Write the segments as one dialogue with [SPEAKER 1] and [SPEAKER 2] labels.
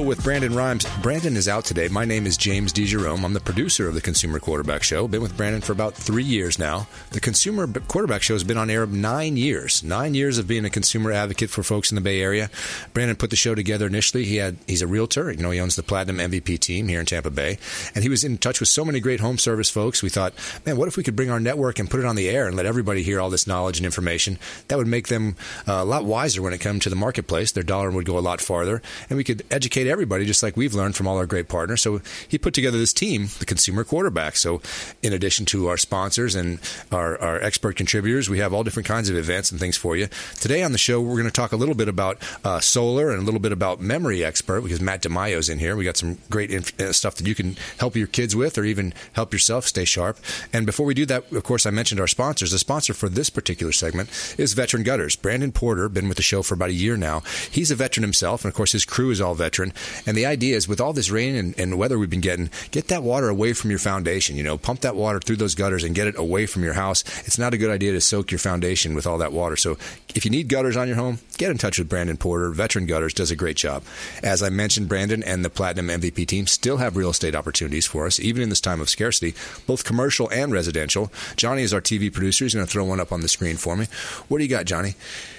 [SPEAKER 1] with Brandon Rhymes. Brandon is out today. My name is James DeJerome. I'm the producer of the Consumer Quarterback Show. Been with Brandon for about three years now. The Consumer Quarterback Show has been on air nine years. Nine years of being a consumer advocate for folks in the Bay Area. Brandon put the show together initially. He had he's a realtor. You know, he owns the Platinum MVP team here in Tampa Bay, and he was in touch with so many great home service folks. We thought, man, what if we could bring our network and put it on the air and let everybody hear all this knowledge and information? That would make them uh, a lot wiser when it comes to the marketplace. Their dollar would go a lot farther, and we could educate everybody just like we've learned from all our great partners. So he put together this team, the Consumer Quarterback. So in addition to our sponsors and our, our expert contributors, we have all different kinds of events and things for you. Today on the show, we're going to talk a little bit about uh, solar and a little bit about memory expert because Matt DiMaio's in here. We got some great inf- uh, stuff that you can help your kids with or even help yourself stay sharp. And before we do that, of course, I mentioned our sponsors. The sponsor for this particular segment is Veteran Gutters. Brandon Porter, been with the show for about a year now. He's a veteran himself, and of course, his crew is all veteran. And the idea is with all this rain and, and weather we've been getting, get that water away from your foundation. You know, pump that water through those gutters and get it away from your house. It's not a good idea to soak your foundation with all that water. So if you need gutters on your home, get in touch with Brandon Porter. Veteran Gutters does a great job. As I mentioned, Brandon and the Platinum MVP team still have real estate opportunities for us, even in this time of scarcity, both commercial and residential. Johnny is our TV producer. He's going to throw one up on the screen for me. What do you got, Johnny?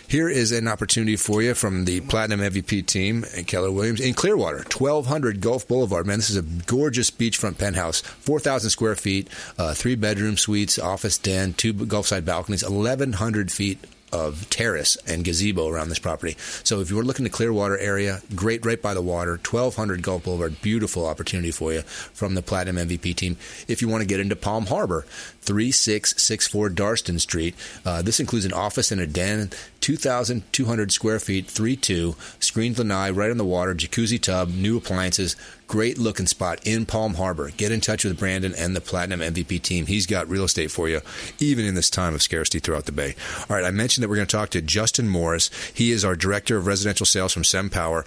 [SPEAKER 1] Here is an opportunity for you from the Platinum MVP team and Keller Williams in Clearwater, 1200 Gulf Boulevard. Man, this is a gorgeous beachfront penthouse, 4,000 square feet, uh, three bedroom suites, office den, two Gulfside balconies, 1,100 feet of terrace and gazebo around this property. So if you were looking to the Clearwater area, great right by the water, 1200 Gulf Boulevard, beautiful opportunity for you from the Platinum MVP team. If you want to get into Palm Harbor, 3664 Darston Street. Uh, this includes an office and a den, 2,200 square feet, 3-2, screened lanai right on the water, jacuzzi tub, new appliances, great looking spot in Palm Harbor. Get in touch with Brandon and the Platinum MVP team. He's got real estate for you, even in this time of scarcity throughout the Bay. All right, I mentioned that we're going to talk to Justin Morris. He is our Director of Residential Sales from SemPower.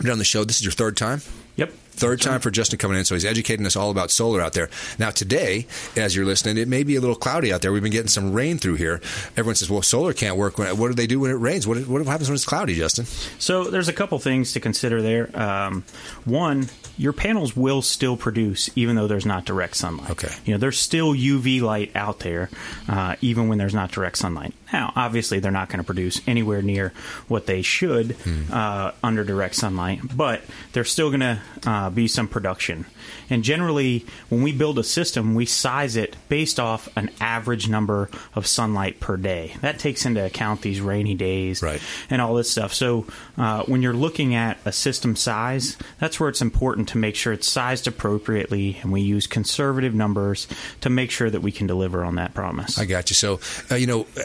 [SPEAKER 1] Been on the show. This is your third time?
[SPEAKER 2] Yep.
[SPEAKER 1] Third time for Justin coming in, so he's educating us all about solar out there. Now, today, as you're listening, it may be a little cloudy out there. We've been getting some rain through here. Everyone says, well, solar can't work. When, what do they do when it rains? What, what happens when it's cloudy, Justin?
[SPEAKER 2] So, there's a couple things to consider there. Um, one, your panels will still produce even though there's not direct sunlight.
[SPEAKER 1] Okay.
[SPEAKER 2] You know, there's still UV light out there, uh, even when there's not direct sunlight. Now, obviously, they're not going to produce anywhere near what they should
[SPEAKER 1] Hmm.
[SPEAKER 2] uh, under direct sunlight, but they're still going to uh, Uh, be some production. And generally, when we build a system, we size it based off an average number of sunlight per day. That takes into account these rainy days
[SPEAKER 1] Right.
[SPEAKER 2] and all this stuff. So, uh, when you're looking at a system size, that's where it's important to make sure it's sized appropriately, and we use conservative numbers to make sure that we can deliver on that promise.
[SPEAKER 1] I got you. So, uh, you know, uh,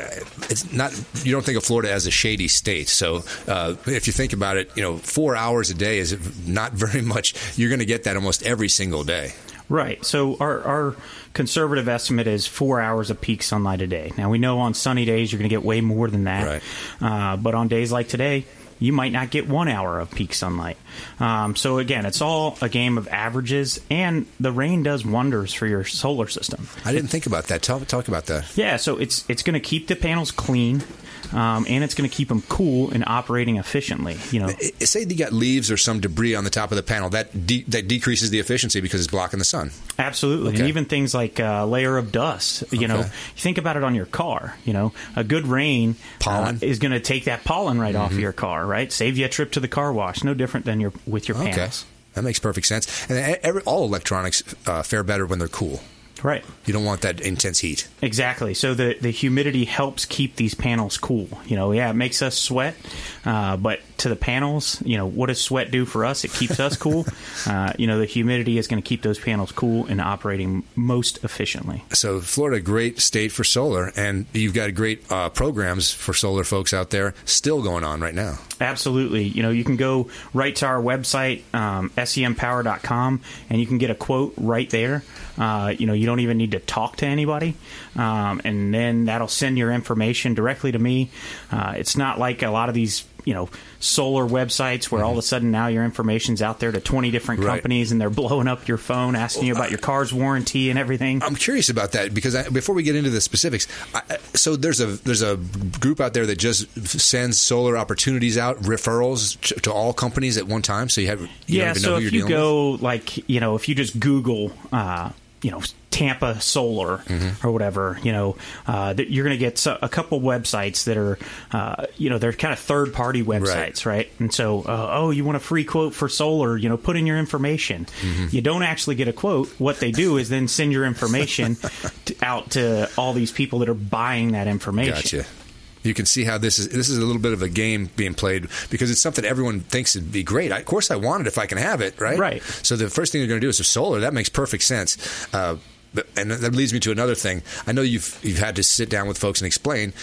[SPEAKER 1] it's not, you don't think of Florida as a shady state. So, uh, if you think about it, you know, four hours a day is not very much. You're going to get that almost every single day.
[SPEAKER 2] Right. So our, our conservative estimate is four hours of peak sunlight a day. Now we know on sunny days you're going to get way more than that.
[SPEAKER 1] Right.
[SPEAKER 2] Uh, but on days like today, you might not get one hour of peak sunlight. Um, so again, it's all a game of averages, and the rain does wonders for your solar system.
[SPEAKER 1] I didn't think about that. Tell, talk about that.
[SPEAKER 2] Yeah, so it's it's going to keep the panels clean, um, and it's going to keep them cool and operating efficiently. You know,
[SPEAKER 1] Say you got leaves or some debris on the top of the panel that de- that decreases the efficiency because it's blocking the sun.
[SPEAKER 2] Absolutely,
[SPEAKER 1] Okay.
[SPEAKER 2] and even things like a layer of dust. You know,
[SPEAKER 1] Okay.
[SPEAKER 2] you think about it on your car. You know, a good rain
[SPEAKER 1] Pollen. Mm-hmm.
[SPEAKER 2] uh, is going to take that pollen right off of your car. Right, save you a trip to the car wash. No different than your with your
[SPEAKER 1] Okay,
[SPEAKER 2] panels.
[SPEAKER 1] that makes perfect sense. And every, all electronics uh, fare better when they're cool.
[SPEAKER 2] Right.
[SPEAKER 1] You don't want that intense heat.
[SPEAKER 2] Exactly. So the the humidity helps keep these panels cool. You know, yeah, it makes us sweat, uh, but to the panels, you know, what does sweat do for us? It keeps us cool. Uh, you know, the humidity is going to keep those panels cool and operating most efficiently.
[SPEAKER 1] So, Florida, great state for solar, and you've got great uh, programs for solar folks out there still going on right now.
[SPEAKER 2] Absolutely. You know, you can go right to our website, um, sempower.com, and you can get a quote right there. Uh, you know, you don't even need to talk to anybody, um, and then that'll send your information directly to me. Uh, it's not like a lot of these you know solar websites where mm-hmm. all of a sudden now your information's out there to 20 different companies right. and they're blowing up your phone asking you about your car's warranty and everything
[SPEAKER 1] i'm curious about that because I, before we get into the specifics I, so there's a there's a group out there that just sends solar opportunities out referrals to, to all companies at one time so you have you
[SPEAKER 2] yeah so if you go with? like you know if you just google uh, you know Tampa Solar mm-hmm. or whatever, you know, uh, that you're going to get a couple websites that are, uh, you know, they're kind of third party websites, right? right? And so, uh, oh, you want a free quote for solar? You know, put in your information. Mm-hmm. You don't actually get a quote. What they do is then send your information to, out to all these people that are buying that information.
[SPEAKER 1] Gotcha you can see how this is this is a little bit of a game being played because it's something everyone thinks would be great. I, of course, I want it if I can have it, right?
[SPEAKER 2] Right.
[SPEAKER 1] So the first thing they're going to do is a solar. That makes perfect sense. Uh, and that leads me to another thing. I know you've you've had to sit down with folks and explain.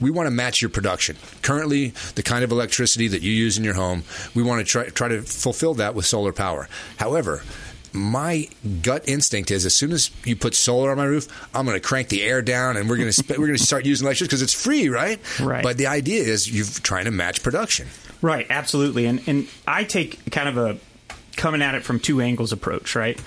[SPEAKER 1] We want to match your production. Currently, the kind of electricity that you use in your home, we want to try try to fulfill that with solar power. However, my gut instinct is as soon as you put solar on my roof, I'm going to crank the air down and we're going to we're going to start using electricity because it's free, right?
[SPEAKER 2] Right.
[SPEAKER 1] But the idea is you're trying to match production.
[SPEAKER 2] Right. Absolutely. And and I take kind of a coming at it from two angles approach. Right.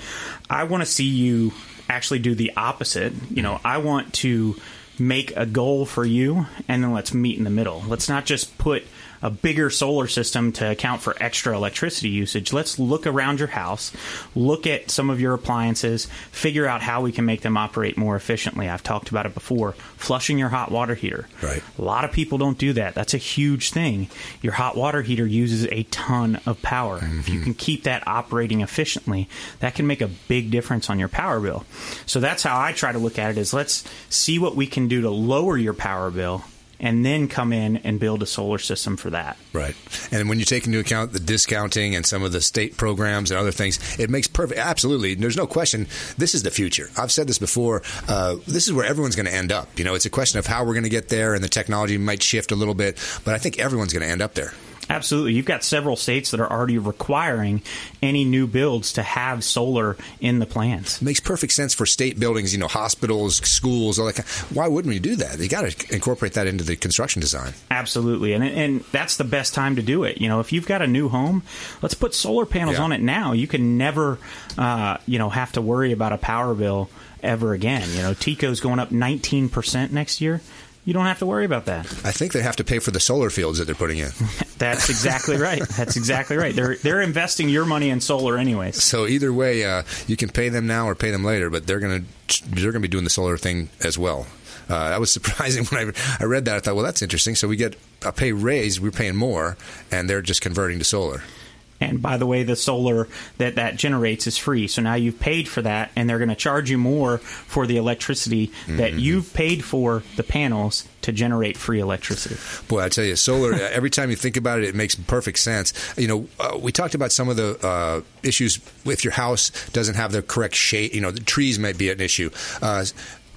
[SPEAKER 2] I want to see you actually do the opposite. You know, I want to make a goal for you and then let's meet in the middle. Let's not just put a bigger solar system to account for extra electricity usage. Let's look around your house, look at some of your appliances, figure out how we can make them operate more efficiently. I've talked about it before. Flushing your hot water heater.
[SPEAKER 1] Right.
[SPEAKER 2] A lot of people don't do that. That's a huge thing. Your hot water heater uses a ton of power. Mm-hmm. If you can keep that operating efficiently, that can make a big difference on your power bill. So that's how I try to look at it is let's see what we can do to lower your power bill and then come in and build a solar system for that.
[SPEAKER 1] Right. And when you take into account the discounting and some of the state programs and other things, it makes perfect. Absolutely. There's no question. This is the future. I've said this before. Uh, this is where everyone's going to end up. You know, it's a question of how we're going to get there, and the technology might shift a little bit, but I think everyone's going to end up there.
[SPEAKER 2] Absolutely. You've got several states that are already requiring any new builds to have solar in the plans.
[SPEAKER 1] Makes perfect sense for state buildings, you know, hospitals, schools, all that. Kind. Why wouldn't we do that? You got to incorporate that into the construction design.
[SPEAKER 2] Absolutely. And and that's the best time to do it. You know, if you've got a new home, let's put solar panels yeah. on it now. You can never uh, you know, have to worry about a power bill ever again. You know, TECO's going up 19% next year you don't have to worry about that.
[SPEAKER 1] I think they have to pay for the solar fields that they're putting in.
[SPEAKER 2] That's exactly right. That's exactly right. They're they're investing your money in solar anyways.
[SPEAKER 1] So either way, uh, you can pay them now or pay them later, but they're gonna they're gonna be doing the solar thing as well. Uh, that was surprising when I, I read that. I thought, well, that's interesting. So we get a pay raise, we're paying more, and they're just converting to solar.
[SPEAKER 2] And by the way, the solar that that generates is free. So now you've paid for that, and they're going to charge you more for the electricity mm-hmm. that you've paid for the panels to generate free electricity.
[SPEAKER 1] Boy, I tell you, solar. every time you think about it, it makes perfect sense. You know, uh, we talked about some of the uh, issues if your house doesn't have the correct shade. You know, the trees might be an issue. Uh,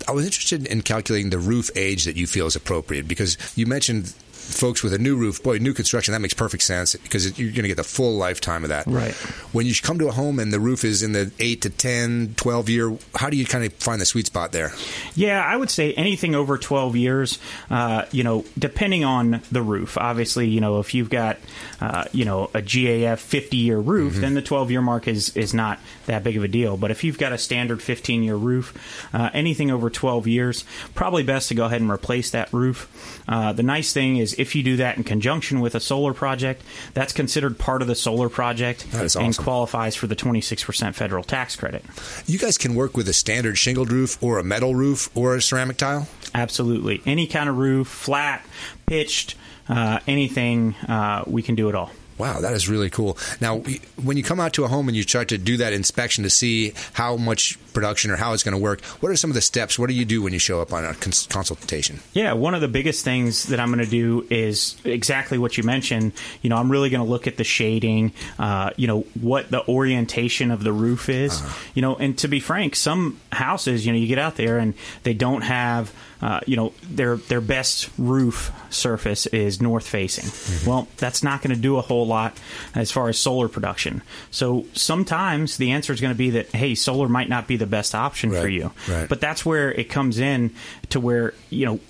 [SPEAKER 1] I was interested in calculating the roof age that you feel is appropriate because you mentioned folks with a new roof, boy, new construction, that makes perfect sense because you're going to get the full lifetime of that.
[SPEAKER 2] Right.
[SPEAKER 1] When you come to a home and the roof is in the 8 to 10, 12 year, how do you kind of find the sweet spot there?
[SPEAKER 2] Yeah, I would say anything over 12 years, uh, you know, depending on the roof. Obviously, you know, if you've got, uh, you know, a GAF 50 year roof, mm-hmm. then the 12 year mark is, is not that big of a deal. But if you've got a standard 15 year roof, uh, anything over 12 years, probably best to go ahead and replace that roof. Uh, the nice thing is if you do that in conjunction with a solar project, that's considered part of the solar project
[SPEAKER 1] awesome.
[SPEAKER 2] and qualifies for the 26% federal tax credit.
[SPEAKER 1] You guys can work with a standard shingled roof or a metal roof or a ceramic tile?
[SPEAKER 2] Absolutely. Any kind of roof, flat, pitched, uh, anything, uh, we can do it all.
[SPEAKER 1] Wow, that is really cool. Now, when you come out to a home and you start to do that inspection to see how much production or how it's going to work. What are some of the steps? What do you do when you show up on a cons- consultation?
[SPEAKER 2] Yeah, one of the biggest things that I'm going to do is exactly what you mentioned. You know, I'm really going to look at the shading, uh, you know, what the orientation of the roof is. Uh-huh. You know, and to be frank, some houses, you know, you get out there and they don't have uh, you know their their best roof surface is north facing. Mm-hmm. Well, that's not going to do a whole lot as far as solar production. So sometimes the answer is going to be that hey, solar might not be the best option
[SPEAKER 1] right.
[SPEAKER 2] for you.
[SPEAKER 1] Right.
[SPEAKER 2] But that's where it comes in to where you know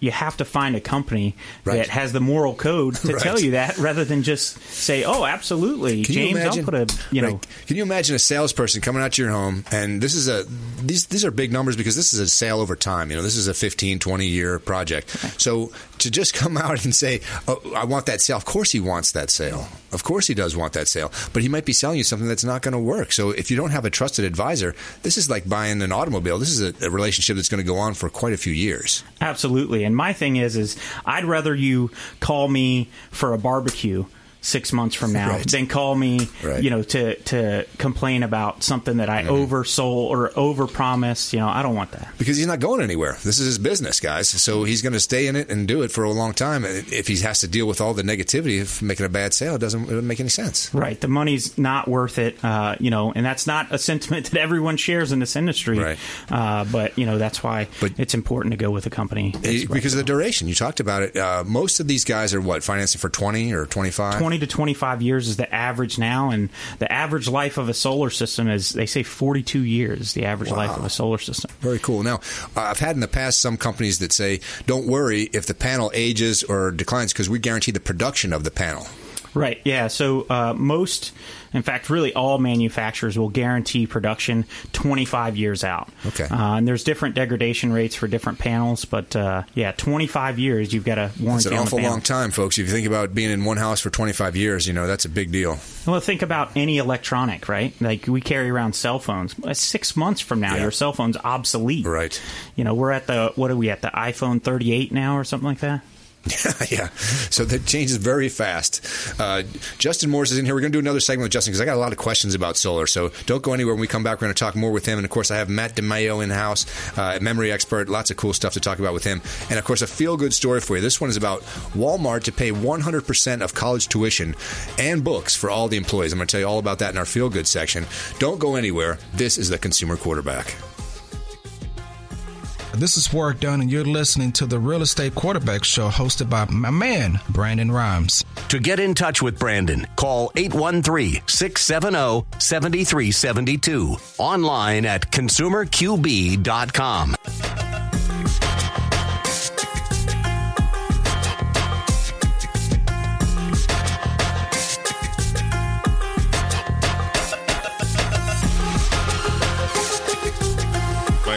[SPEAKER 2] you have to find a company right. that has the moral code to right. tell you that rather than just say, "Oh, absolutely, Can James, imagine, I'll put a you know." Right.
[SPEAKER 1] Can you imagine a salesperson coming out to your home and this is a these these are big numbers because this is a sale over time. You know, this is a 15, 20 year project. So to just come out and say, oh, "I want that sale," of course he wants that sale. Of course he does want that sale, but he might be selling you something that's not going to work. So if you don't have a trusted advisor, this is like buying an automobile. This is a, a relationship that's going to go on for quite a few years.
[SPEAKER 2] Absolutely. And my thing is, is I'd rather you call me for a barbecue six months from now right. than call me, right. you know, to to complain about something that I mm-hmm. oversold or overpromised. You know, I don't want that
[SPEAKER 1] because he's not going anywhere. This is his business, guys. So he's going to stay in it and do it for a long time. If he has to deal with all the negativity of making a bad sale, it doesn't, it doesn't make any sense.
[SPEAKER 2] Right. The money's not worth it. Uh, you know, and that's not a sentiment that everyone shares in this industry.
[SPEAKER 1] Right.
[SPEAKER 2] Uh, but you know, that's why but it's important to go with a company
[SPEAKER 1] because of the duration. You talked about it. Uh, most of these guys are what financing for twenty or twenty five.
[SPEAKER 2] 20 to 25 years is the average now, and the average life of a solar system is they say 42 years. The average wow. life of a solar system.
[SPEAKER 1] Very cool. Now, I've had in the past some companies that say, "Don't worry if the panel ages or declines because we guarantee the production of the panel."
[SPEAKER 2] Right. Yeah. So uh, most in fact, really all manufacturers will guarantee production 25 years out.
[SPEAKER 1] Okay.
[SPEAKER 2] Uh, and there's different degradation rates for different panels, but uh, yeah, 25 years you've got a warranty.
[SPEAKER 1] It's an awful long time, folks. If you think about being in one house for 25 years, you know that's a big deal.
[SPEAKER 2] Well, think about any electronic, right? Like we carry around cell phones. Six months from now, yeah. your cell phone's obsolete.
[SPEAKER 1] Right.
[SPEAKER 2] You know, we're at the what are we at the iPhone 38 now or something like that?
[SPEAKER 1] yeah, so that changes very fast. Uh, Justin Morris is in here. We're going to do another segment with Justin because I got a lot of questions about solar. So don't go anywhere. When we come back, we're going to talk more with him. And of course, I have Matt DiMaio in house, uh, memory expert. Lots of cool stuff to talk about with him. And of course, a feel good story for you. This one is about Walmart to pay 100% of college tuition and books for all the employees. I'm going to tell you all about that in our feel good section. Don't go anywhere. This is the Consumer Quarterback.
[SPEAKER 3] This is Warrick Dunn, and you're listening to the Real Estate Quarterback Show hosted by my man, Brandon Rhymes.
[SPEAKER 4] To get in touch with Brandon, call 813 670 7372. Online at consumerqb.com.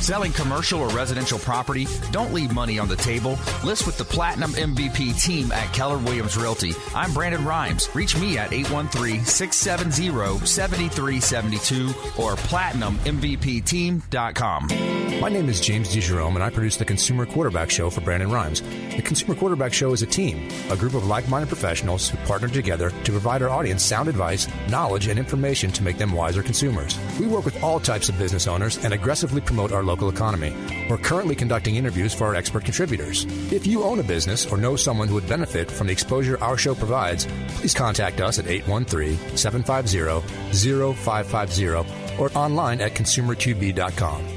[SPEAKER 5] Selling commercial or residential property? Don't leave money on the table. List with the Platinum MVP team at Keller Williams Realty. I'm Brandon Rhymes. Reach me at 813-670-7372 or platinummvpteam.com.
[SPEAKER 1] My name is James DeJerome and I produce the Consumer Quarterback Show for Brandon Rhymes. The Consumer Quarterback Show is a team, a group of like-minded professionals who partner together to provide our audience sound advice, knowledge, and information to make them wiser consumers. We work with all types of business owners and aggressively promote our local economy. We're currently conducting interviews for our expert contributors. If you own a business or know someone who would benefit from the exposure our show provides, please contact us at 813 750 0550 or online at consumerqb.com.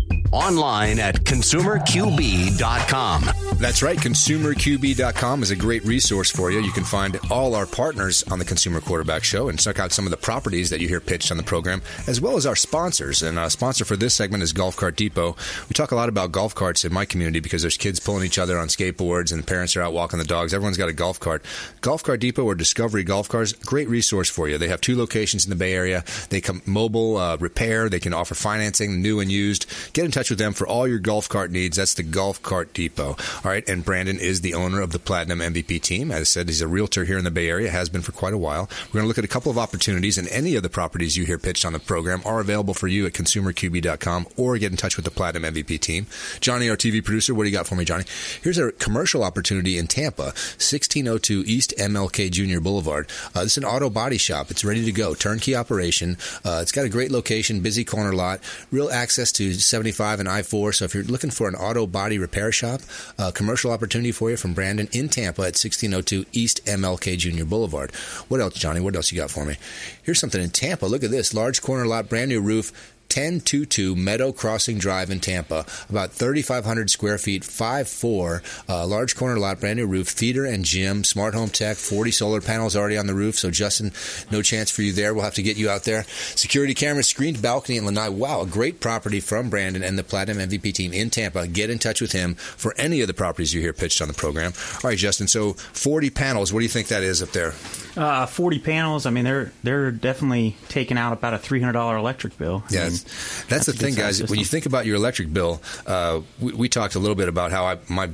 [SPEAKER 4] Online at consumerqb.com.
[SPEAKER 1] That's right. ConsumerQB.com is a great resource for you. You can find all our partners on the Consumer Quarterback Show and check out some of the properties that you hear pitched on the program, as well as our sponsors. And a sponsor for this segment is Golf Cart Depot. We talk a lot about golf carts in my community because there's kids pulling each other on skateboards and parents are out walking the dogs. Everyone's got a golf cart. Golf Cart Depot or Discovery Golf Cars, great resource for you. They have two locations in the Bay Area. They come mobile uh, repair. They can offer financing, new and used. Get in touch with them for all your golf cart needs. That's the Golf Cart Depot. All right, and Brandon is the owner of the Platinum MVP team. As I said, he's a realtor here in the Bay Area, has been for quite a while. We're going to look at a couple of opportunities, and any of the properties you hear pitched on the program are available for you at consumerqb.com or get in touch with the Platinum MVP team. Johnny, our TV producer, what do you got for me, Johnny? Here's a commercial opportunity in Tampa, 1602 East MLK Junior Boulevard. Uh, this is an auto body shop. It's ready to go, turnkey operation. Uh, it's got a great location, busy corner lot, real access to 75 and I 4. So if you're looking for an auto body repair shop, uh, commercial opportunity for you from Brandon in Tampa at 1602 East MLK Junior Boulevard. What else, Johnny? What else you got for me? Here's something in Tampa. Look at this large corner lot, brand new roof. 1022 Meadow Crossing Drive in Tampa. About 3,500 square feet, 5'4, uh, large corner lot, brand new roof, theater and gym, smart home tech, 40 solar panels already on the roof. So, Justin, no chance for you there. We'll have to get you out there. Security cameras, screened balcony in Lanai. Wow, a great property from Brandon and the Platinum MVP team in Tampa. Get in touch with him for any of the properties you hear pitched on the program. All right, Justin, so 40 panels. What do you think that is up there?
[SPEAKER 2] Uh, 40 panels. I mean, they're they're definitely taking out about a $300 electric bill. I
[SPEAKER 1] Yeah,
[SPEAKER 2] mean,
[SPEAKER 1] that's, that's the thing, guys. When you think about your electric bill, uh, we, we talked a little bit about how I might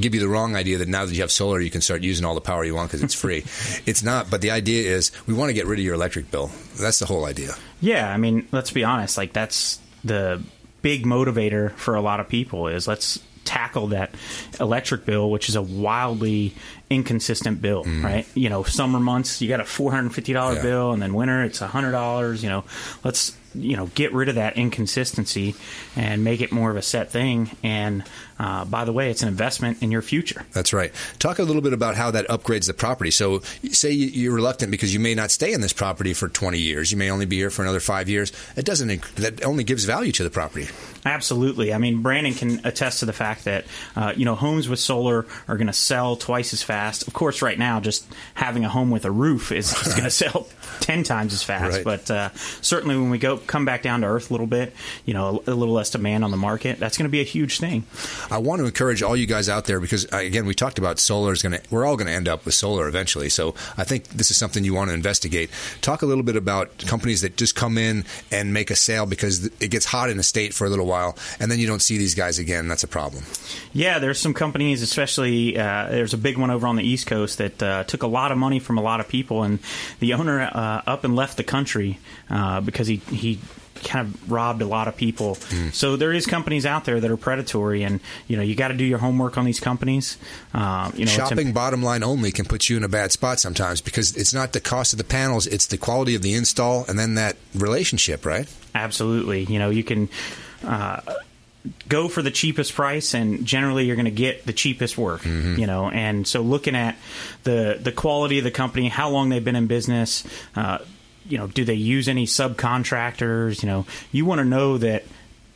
[SPEAKER 1] give you the wrong idea that now that you have solar, you can start using all the power you want because it's free. it's not, but the idea is we want to get rid of your electric bill. That's the whole idea.
[SPEAKER 2] Yeah, I mean, let's be honest. Like that's the big motivator for a lot of people is let's tackle that electric bill, which is a wildly inconsistent bill, right? You know, summer months you got a four hundred fifty dollar
[SPEAKER 1] Yeah.
[SPEAKER 2] bill, and then winter it's a hundred dollars. You know, let's you know get rid of that inconsistency and make it more of a set thing. And uh, by the way, it's an investment in your future.
[SPEAKER 1] That's right. Talk a little bit about how that upgrades the property. So, say you- you're reluctant because you may not stay in this property for 20 years. You may only be here for another five years. It doesn't. That only gives value to the property.
[SPEAKER 2] Absolutely. I mean, Brandon can attest to the fact that uh, you know homes with solar are going to sell twice as fast. Of course, right now, just having a home with a roof is, is going to sell ten times as fast.
[SPEAKER 1] Right.
[SPEAKER 2] But uh, certainly, when we go come back down to earth a little bit, you know, a, a little less demand on the market, that's going to be a huge thing.
[SPEAKER 1] I want to encourage all you guys out there because uh, again, we talked about solar is going to. We're all going to end up with solar eventually. So I think this is something you want to investigate. Talk a little bit about companies that just come in and make a sale because it gets hot in a state for a little while, and then you don't see these guys again. That's a problem.
[SPEAKER 2] Yeah, there's some companies, especially uh, there's a big one over on the East Coast that uh, took a lot of money from a lot of people, and the owner uh, up and left the country uh, because he he kind of robbed a lot of people. So there is companies out there that are predatory, and you know you got to do your homework on these companies. Um, you know, it's imp-
[SPEAKER 1] Shopping bottom line only can put you in a bad spot sometimes because it's not the cost of the panels, it's the quality of the install and then that relationship, right?
[SPEAKER 2] Absolutely. You know, you can uh, go for the cheapest price, and generally you're going to get the cheapest work. You know, and so looking at the the quality of the company, how long they've been in business. Uh, you know, do they use any subcontractors? You know, you want to know that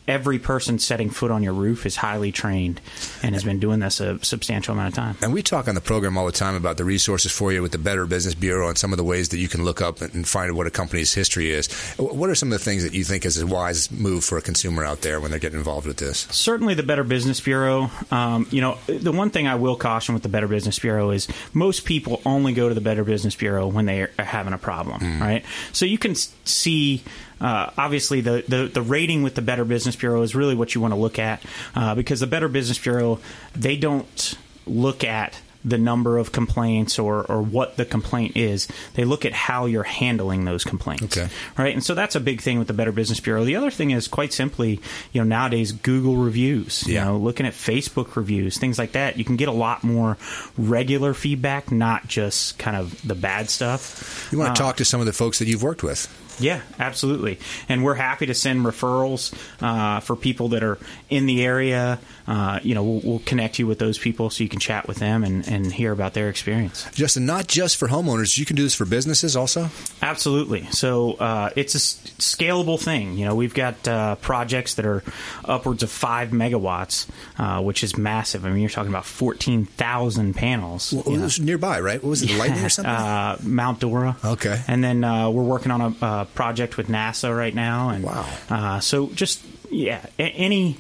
[SPEAKER 2] every person setting foot on your roof is highly trained and has been doing this a substantial amount of time.
[SPEAKER 1] And we talk on the program all the time about the resources for you with the Better Business Bureau and some of the ways that you can look up and find what a company's history is. What are some of the things that you think is a wise move for a consumer out there when they're getting involved with this?
[SPEAKER 2] certainly the Better Business Bureau. Um, you know, the one thing I will caution with the Better Business Bureau is most people only go to the Better Business Bureau when they are having a problem, right? So you can see. Uh, obviously, the, the, the rating with the Better Business Bureau is really what you want to look at uh, because the Better Business Bureau they don't look at the number of complaints or, or what the complaint is. They look at how you're handling those complaints.
[SPEAKER 1] Okay.
[SPEAKER 2] Right. And so that's a big thing with the Better Business Bureau. The other thing is quite simply, you know, nowadays Google reviews, you know, looking at Facebook reviews, things like that. You can get a lot more regular feedback, not just kind of the bad stuff.
[SPEAKER 1] You want to talk to some of the folks that you've worked with.
[SPEAKER 2] Yeah, absolutely. And we're happy to send referrals uh, for people that are in the area. Uh, you know, we'll, we'll, connect you with those people so you can chat with them and, and hear about their experience.
[SPEAKER 1] Justin, not just for homeowners, you can do this for businesses also?
[SPEAKER 2] Absolutely. So uh, it's a scalable thing. You know, we've got uh, projects that are upwards of five megawatts, uh, which is massive. I mean, you're talking about 14,000 panels.
[SPEAKER 1] Well, it was nearby, right? What was it, Lightning or something?
[SPEAKER 2] Uh, Mount Dora.
[SPEAKER 1] Okay.
[SPEAKER 2] And then we're working on a, a, project with NASA right now. And
[SPEAKER 1] wow.
[SPEAKER 2] so just, yeah, any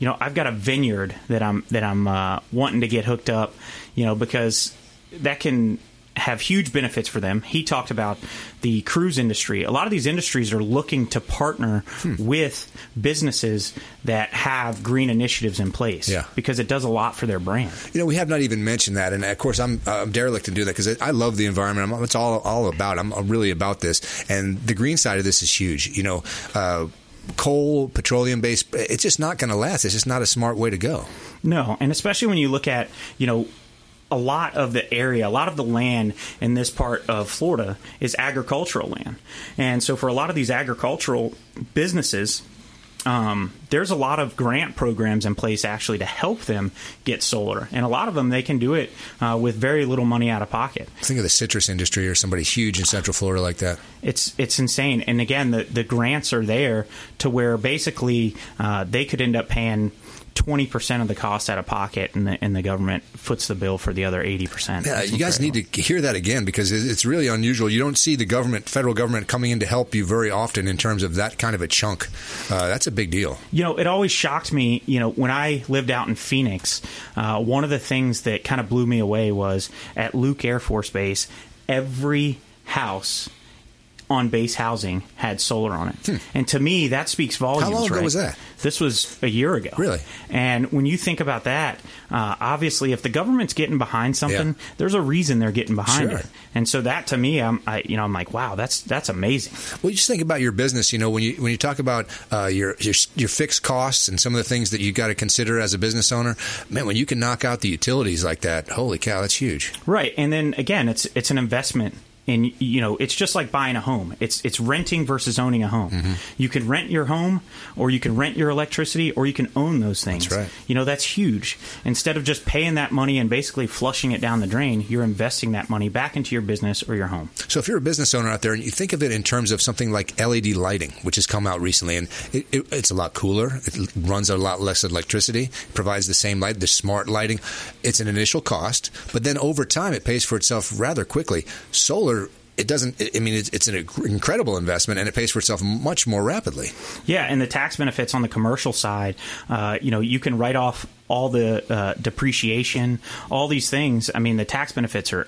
[SPEAKER 2] you know, I've got a vineyard that I'm that I'm uh, wanting to get hooked up, you know, because that can have huge benefits for them. He talked about the cruise industry. A lot of these industries are looking to partner hmm. with businesses that have green initiatives in place.
[SPEAKER 1] Yeah.
[SPEAKER 2] because it does a lot for their brand.
[SPEAKER 1] You know, we have not even mentioned that, and of course, I'm, uh, I'm derelict in doing that because I love the environment. I'm, it's all all about. I'm really about this, and the green side of this is huge. You know. Uh, coal, petroleum based, it's just not going to last. It's just not a smart way to go.
[SPEAKER 2] No, and especially when you look at, you know, a lot of the area, a lot of the land in this part of Florida is agricultural land. And so for a lot of these agricultural businesses, um, there's a lot of grant programs in place actually to help them get solar, and a lot of them they can do it uh, with very little money out of pocket.
[SPEAKER 1] Think of the citrus industry or somebody huge in Central Florida like that.
[SPEAKER 2] It's it's insane, and again, the the grants are there to where basically uh, they could end up paying twenty percent of the cost out of pocket, and the and the government foots the bill for the other eighty percent.
[SPEAKER 1] Yeah, you guys need to hear that again because it's really unusual. You don't see the government, federal government, coming in to help you very often in terms of that kind of a chunk. Uh, that's a big deal.
[SPEAKER 2] You know, it always shocked me. You know, when I lived out in Phoenix, uh, one of the things that kind of blew me away was at Luke Air Force Base, every house on base housing had solar on it. Hmm. And to me, that speaks volumes.
[SPEAKER 1] How long ago
[SPEAKER 2] right?
[SPEAKER 1] was that?
[SPEAKER 2] This was a year ago.
[SPEAKER 1] Really?
[SPEAKER 2] And when you think about that, uh, obviously, if the government's getting behind something, yeah. there's a reason they're getting behind
[SPEAKER 1] sure.
[SPEAKER 2] it. And so that to me, I'm, I, you know, I'm like, wow, that's that's amazing.
[SPEAKER 1] Well, you just think about your business. You know, when you when you talk about uh, your, your your fixed costs and some of the things that you've got to consider as a business owner, man, when you can knock out the utilities like that, holy cow, that's huge.
[SPEAKER 2] Right. And then again, it's it's an investment and you know it's just like buying a home. It's it's renting versus owning a home. Mm-hmm. you can rent your home or you can rent your electricity or you can own those things.
[SPEAKER 1] That's right.
[SPEAKER 2] you know that's huge. Instead of just paying that money and basically flushing it down the drain you're investing that money back into your business or your home.
[SPEAKER 1] So if you're a business owner out there and you think of it in terms of something like LED lighting which has come out recently and it, it, it's a lot cooler. It runs a lot less electricity provides the same light the smart lighting. It's an initial cost but then over time it pays for itself rather quickly. Solar it doesn't. I mean, it's, it's, an incredible investment, and it pays for itself much more rapidly.
[SPEAKER 2] Yeah, and the tax benefits on the commercial side, uh, you know, you can write off all the uh, depreciation, all these things. I mean, the tax benefits are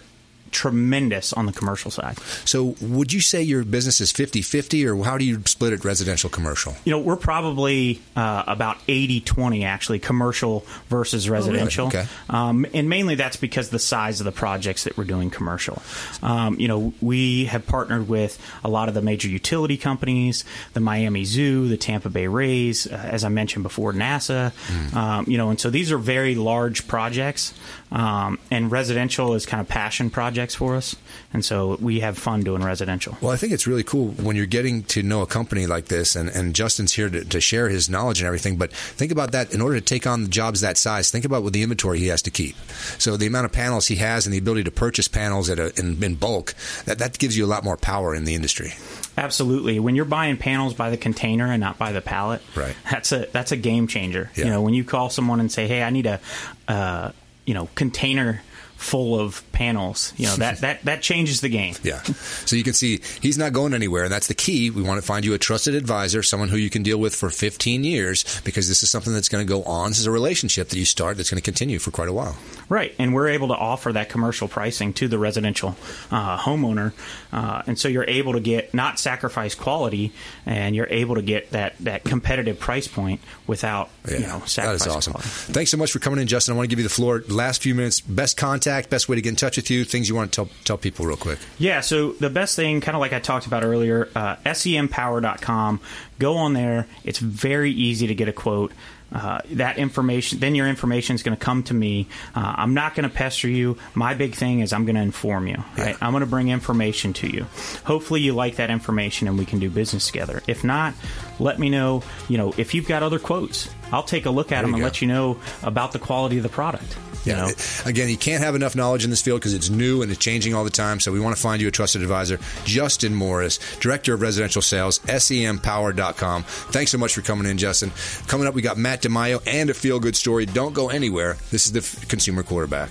[SPEAKER 2] tremendous on the commercial side.
[SPEAKER 1] So, would you say your business is 50 50, or how do you split it residential commercial?
[SPEAKER 2] You know, we're probably uh, about 80 20 actually, commercial versus residential.
[SPEAKER 1] Oh, really? okay.
[SPEAKER 2] Um, and mainly that's because the size of the projects that we're doing commercial. Um, you know, we have partnered with a lot of the major utility companies, the Miami Zoo, the Tampa Bay Rays, uh, as I mentioned before, NASA. Mm. Um, you know, and so these are very large projects, um, and residential is kind of passion projects for us, and so we have fun doing residential.
[SPEAKER 1] Well, I think it's really cool when you're getting to know a company like this, and, and Justin's here to, to share his knowledge and everything. But think about that in order to take on the jobs that size. Think about what the inventory he has to keep. So the amount of panels he has and the ability to purchase panels at a, in, in bulk that that gives you a lot more power in the industry.
[SPEAKER 2] Absolutely. When you're buying panels by the container and not by the pallet,
[SPEAKER 1] right.
[SPEAKER 2] that's a that's a game changer.
[SPEAKER 1] Yeah.
[SPEAKER 2] You know, when you call someone and say, "Hey, I need a uh, you know container full of panels. You know that that that changes the game.
[SPEAKER 1] Yeah. So you can see he's not going anywhere, and that's the key. We want to find you a trusted advisor, someone who you can deal with for 15 years, because this is something that's going to go on. This is a relationship that you start that's going to continue for quite a while.
[SPEAKER 2] Right, and we're able to offer that commercial pricing to the residential uh, homeowner, uh, and so you're able to get not sacrifice quality, and you're able to get that that competitive price point without
[SPEAKER 1] yeah,
[SPEAKER 2] you know.
[SPEAKER 1] That is awesome.
[SPEAKER 2] Quality.
[SPEAKER 1] Thanks so much for coming in, Justin. I want to give you the floor. Last few minutes, best contact, best way to get in touch with you, things you want to tell tell people real quick.
[SPEAKER 2] Yeah, so the best thing, kind of like I talked about earlier, uh, sempower.com. Go on there. It's very easy to get a quote. uh, that information, then your information is going to come to me. Uh, I'm not going to pester you. My big thing is I'm going to inform you. Right? I'm going to bring information to you. Hopefully, you like that information and we can do business together. If not, let me know. You know, if you've got other quotes, I'll take a look at
[SPEAKER 1] There
[SPEAKER 2] them and
[SPEAKER 1] go.
[SPEAKER 2] let you know about the quality of the product. You
[SPEAKER 1] Yeah.
[SPEAKER 2] know?
[SPEAKER 1] Again, you can't have enough knowledge in this field because it's new and it's changing all the time. So we want to find you a trusted advisor. Justin Morris, Director of Residential Sales, SEMpower.com. Thanks so much for coming in, Justin. Coming up, we got Matt DiMaio and a feel good story. Don't go anywhere. This is the Consumer Quarterback.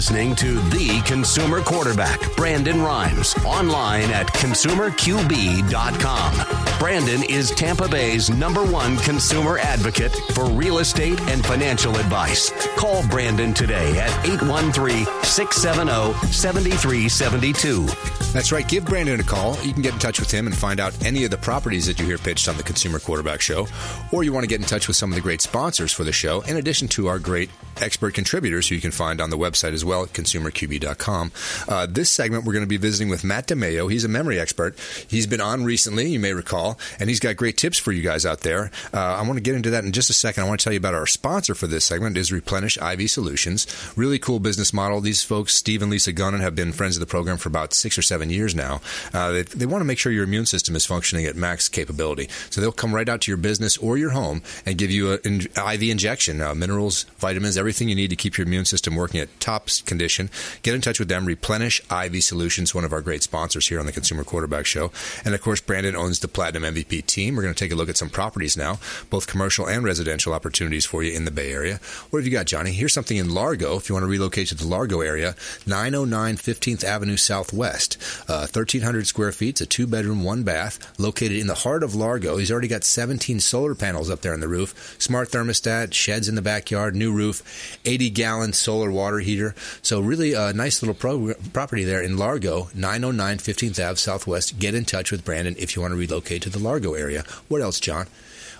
[SPEAKER 4] listening to The Consumer Quarterback, Brandon Rhymes, online at consumerqb.com. Brandon is Tampa Bay's number one consumer advocate for real estate and financial advice. Call Brandon today at 813 670 7372.
[SPEAKER 1] That's right. Give Brandon a call. You can get in touch with him and find out any of the properties that you hear pitched on the Consumer Quarterback Show. Or you want to get in touch with some of the great sponsors for the show, in addition to our great expert contributors who you can find on the website as well at consumerqb.com. Uh, this segment, we're going to be visiting with Matt DiMaio. He's a memory expert. He's been on recently, you may recall, and he's got great tips for you guys out there. Uh, I want to get into that in just a second. I want to tell you about our sponsor for this segment is Replenish IV Solutions. Really cool business model. These folks, Steve and Lisa Gunnan, have been friends of the program for about six or seven years now. Uh, they, they want to make sure your immune system is functioning at max capability. So they'll come right out to your business or your home and give you an IV injection, uh, minerals, vitamins, everything you need to keep your immune system working at top condition. Get in touch with them. Replenish IV Solutions, one of our great sponsors here on the Consumer Quarterback Show. And of course, Brandon owns the Platinum MVP team. We're going to take a look at some properties now, both commercial and residential opportunities for you in the Bay Area. What have you got, Johnny? Here's something in Largo. If you want to relocate to the Largo area, 909 15th Avenue Southwest. Uh, 1,300 square feet. It's a two bedroom, one bath, located in the heart of Largo. He's already got 17 solar panels up there on the roof, smart thermostat, sheds in the backyard, new roof, 80 gallon solar water heater. So, really a nice little pro- property there in Largo, 909 15th Ave Southwest. Get in touch with Brandon if you want to relocate to the Largo area. What else, John?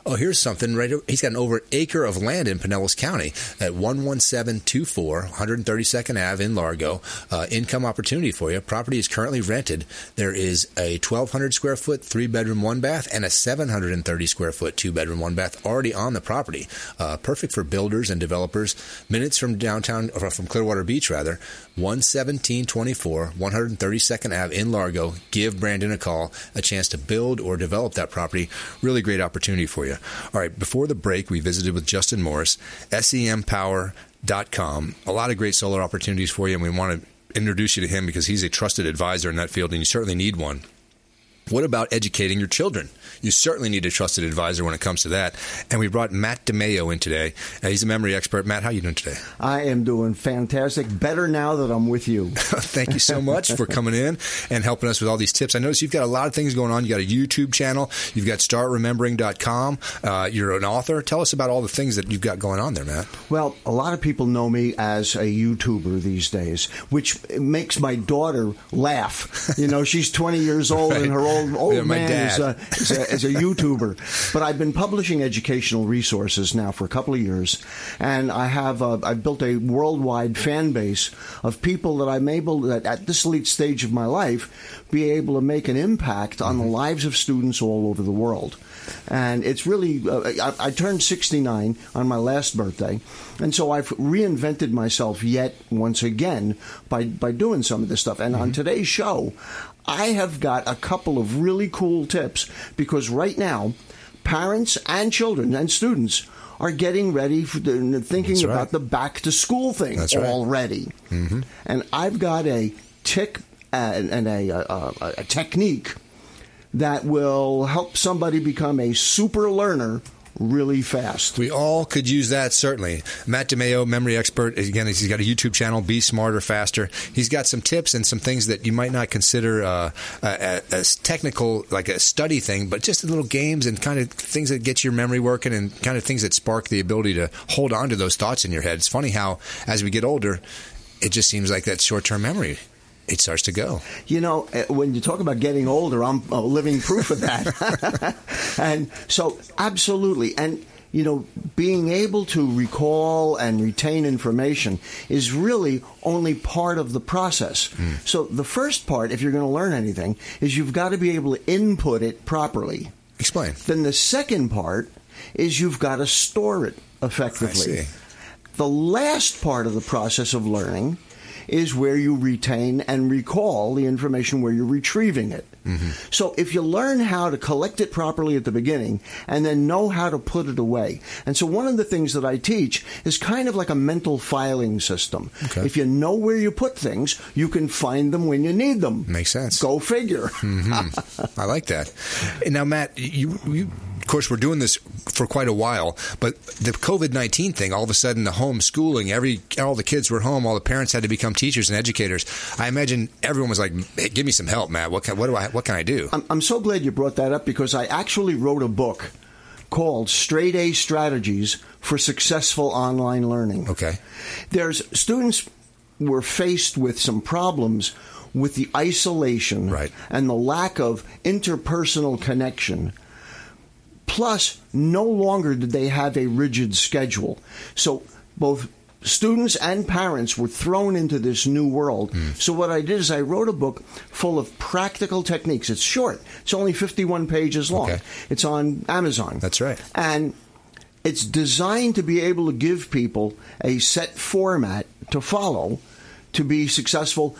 [SPEAKER 1] Oh, here's something right. He's got an over acre of land in Pinellas County at 11724 132nd Ave in Largo. Uh, income opportunity for you. Property is currently rented. There is a 1,200 square foot three bedroom one bath and a 730 square foot two bedroom one bath already on the property. Uh, perfect for builders and developers. Minutes from downtown, or from Clearwater Beach rather. 11724 132nd Ave in Largo. Give Brandon a call. A chance to build or develop that property. Really great opportunity for you. All right, before the break, we visited with Justin Morris, SEMpower.com. A lot of great solar opportunities for you, and we want to introduce you to him because he's a trusted advisor in that field, and you certainly need one. What about educating your children? You certainly need a trusted advisor when it comes to that. And we brought Matt DiMaio in today. Uh, he's a memory expert. Matt, how are you doing today?
[SPEAKER 6] I am doing fantastic. Better now that I'm with you.
[SPEAKER 1] Thank you so much for coming in and helping us with all these tips. I notice you've got a lot of things going on. You've got a YouTube channel. You've got startremembering.com. Uh, you're an author. Tell us about all the things that you've got going on there, Matt.
[SPEAKER 6] Well, a lot of people know me as a YouTuber these days, which makes my daughter laugh. You know, she's 20 years old
[SPEAKER 1] Right.
[SPEAKER 6] and her old old
[SPEAKER 1] Yeah,
[SPEAKER 6] man is a, is, a, is a YouTuber. But I've been publishing educational resources now for a couple of years, and I have uh, I've built a worldwide fan base of people that I'm able that at this late stage of my life be able to make an impact on the lives of students all over the world. And it's really, uh, I, I turned 69 on my last birthday, and so I've reinvented myself yet once again by, by doing some of this stuff. And on today's show, I have got a couple of really cool tips because right now, parents and children and students are getting ready for the, thinking
[SPEAKER 1] right.
[SPEAKER 6] about the back to school thing
[SPEAKER 1] right.
[SPEAKER 6] already. Mm-hmm. And I've got a tick uh, and a, a, a, a technique that will help somebody become a super learner really fast.
[SPEAKER 1] We all could use that, certainly. Matt DiMaio, memory expert, again, he's got a YouTube channel, Be Smarter, Faster. He's got some tips and some things that you might not consider uh, a- as technical, like a study thing, but just little games and kind of things that get your memory working and kind of things that spark the ability to hold on to those thoughts in your head. It's funny how, as we get older, it just seems like that short term memory. It starts to go.
[SPEAKER 6] You know, uh, when you talk about getting older, I'm a living proof of that. and so, absolutely. And, you know, being able to recall and retain information is really only part of the process. So, the first part, if you're going to learn anything, is you've got to be able to input it properly.
[SPEAKER 1] Explain.
[SPEAKER 6] Then the second part is you've got to store it effectively.
[SPEAKER 1] I see.
[SPEAKER 6] The last part of the process of learning is where you retain and recall the information where you're retrieving it.
[SPEAKER 1] Mm-hmm.
[SPEAKER 6] So if you learn how to collect it properly at the beginning and then know how to put it away. And so one of the things that I teach is kind of like a mental filing system.
[SPEAKER 1] Okay.
[SPEAKER 6] If you know where you put things, you can find them when you need them.
[SPEAKER 1] Makes sense.
[SPEAKER 6] Go figure.
[SPEAKER 1] I like that. Now, Matt, you, you, course, we're doing this for quite a while, but the COVID nineteen thing, all of a sudden, the homeschooling, every all the kids were home, all the parents had to become teachers and educators. I imagine everyone was like, hey, "Give me some help, Matt. What can, what do I what can I do?"
[SPEAKER 6] I'm, I'm so glad you brought that up because I actually wrote a book called Straight A Strategies for Successful Online Learning.
[SPEAKER 1] Okay.
[SPEAKER 6] There's students were faced with some problems with the isolation
[SPEAKER 1] Right.
[SPEAKER 6] and the lack of interpersonal connection. Plus, no longer did they have a rigid schedule. So both students and parents were thrown into this new world. Hmm. So what I did is I wrote a book full of practical techniques. It's short. It's only 51 pages long.
[SPEAKER 1] Okay.
[SPEAKER 6] It's on Amazon.
[SPEAKER 1] That's right.
[SPEAKER 6] And it's designed to be able to give people a set format to follow to be successful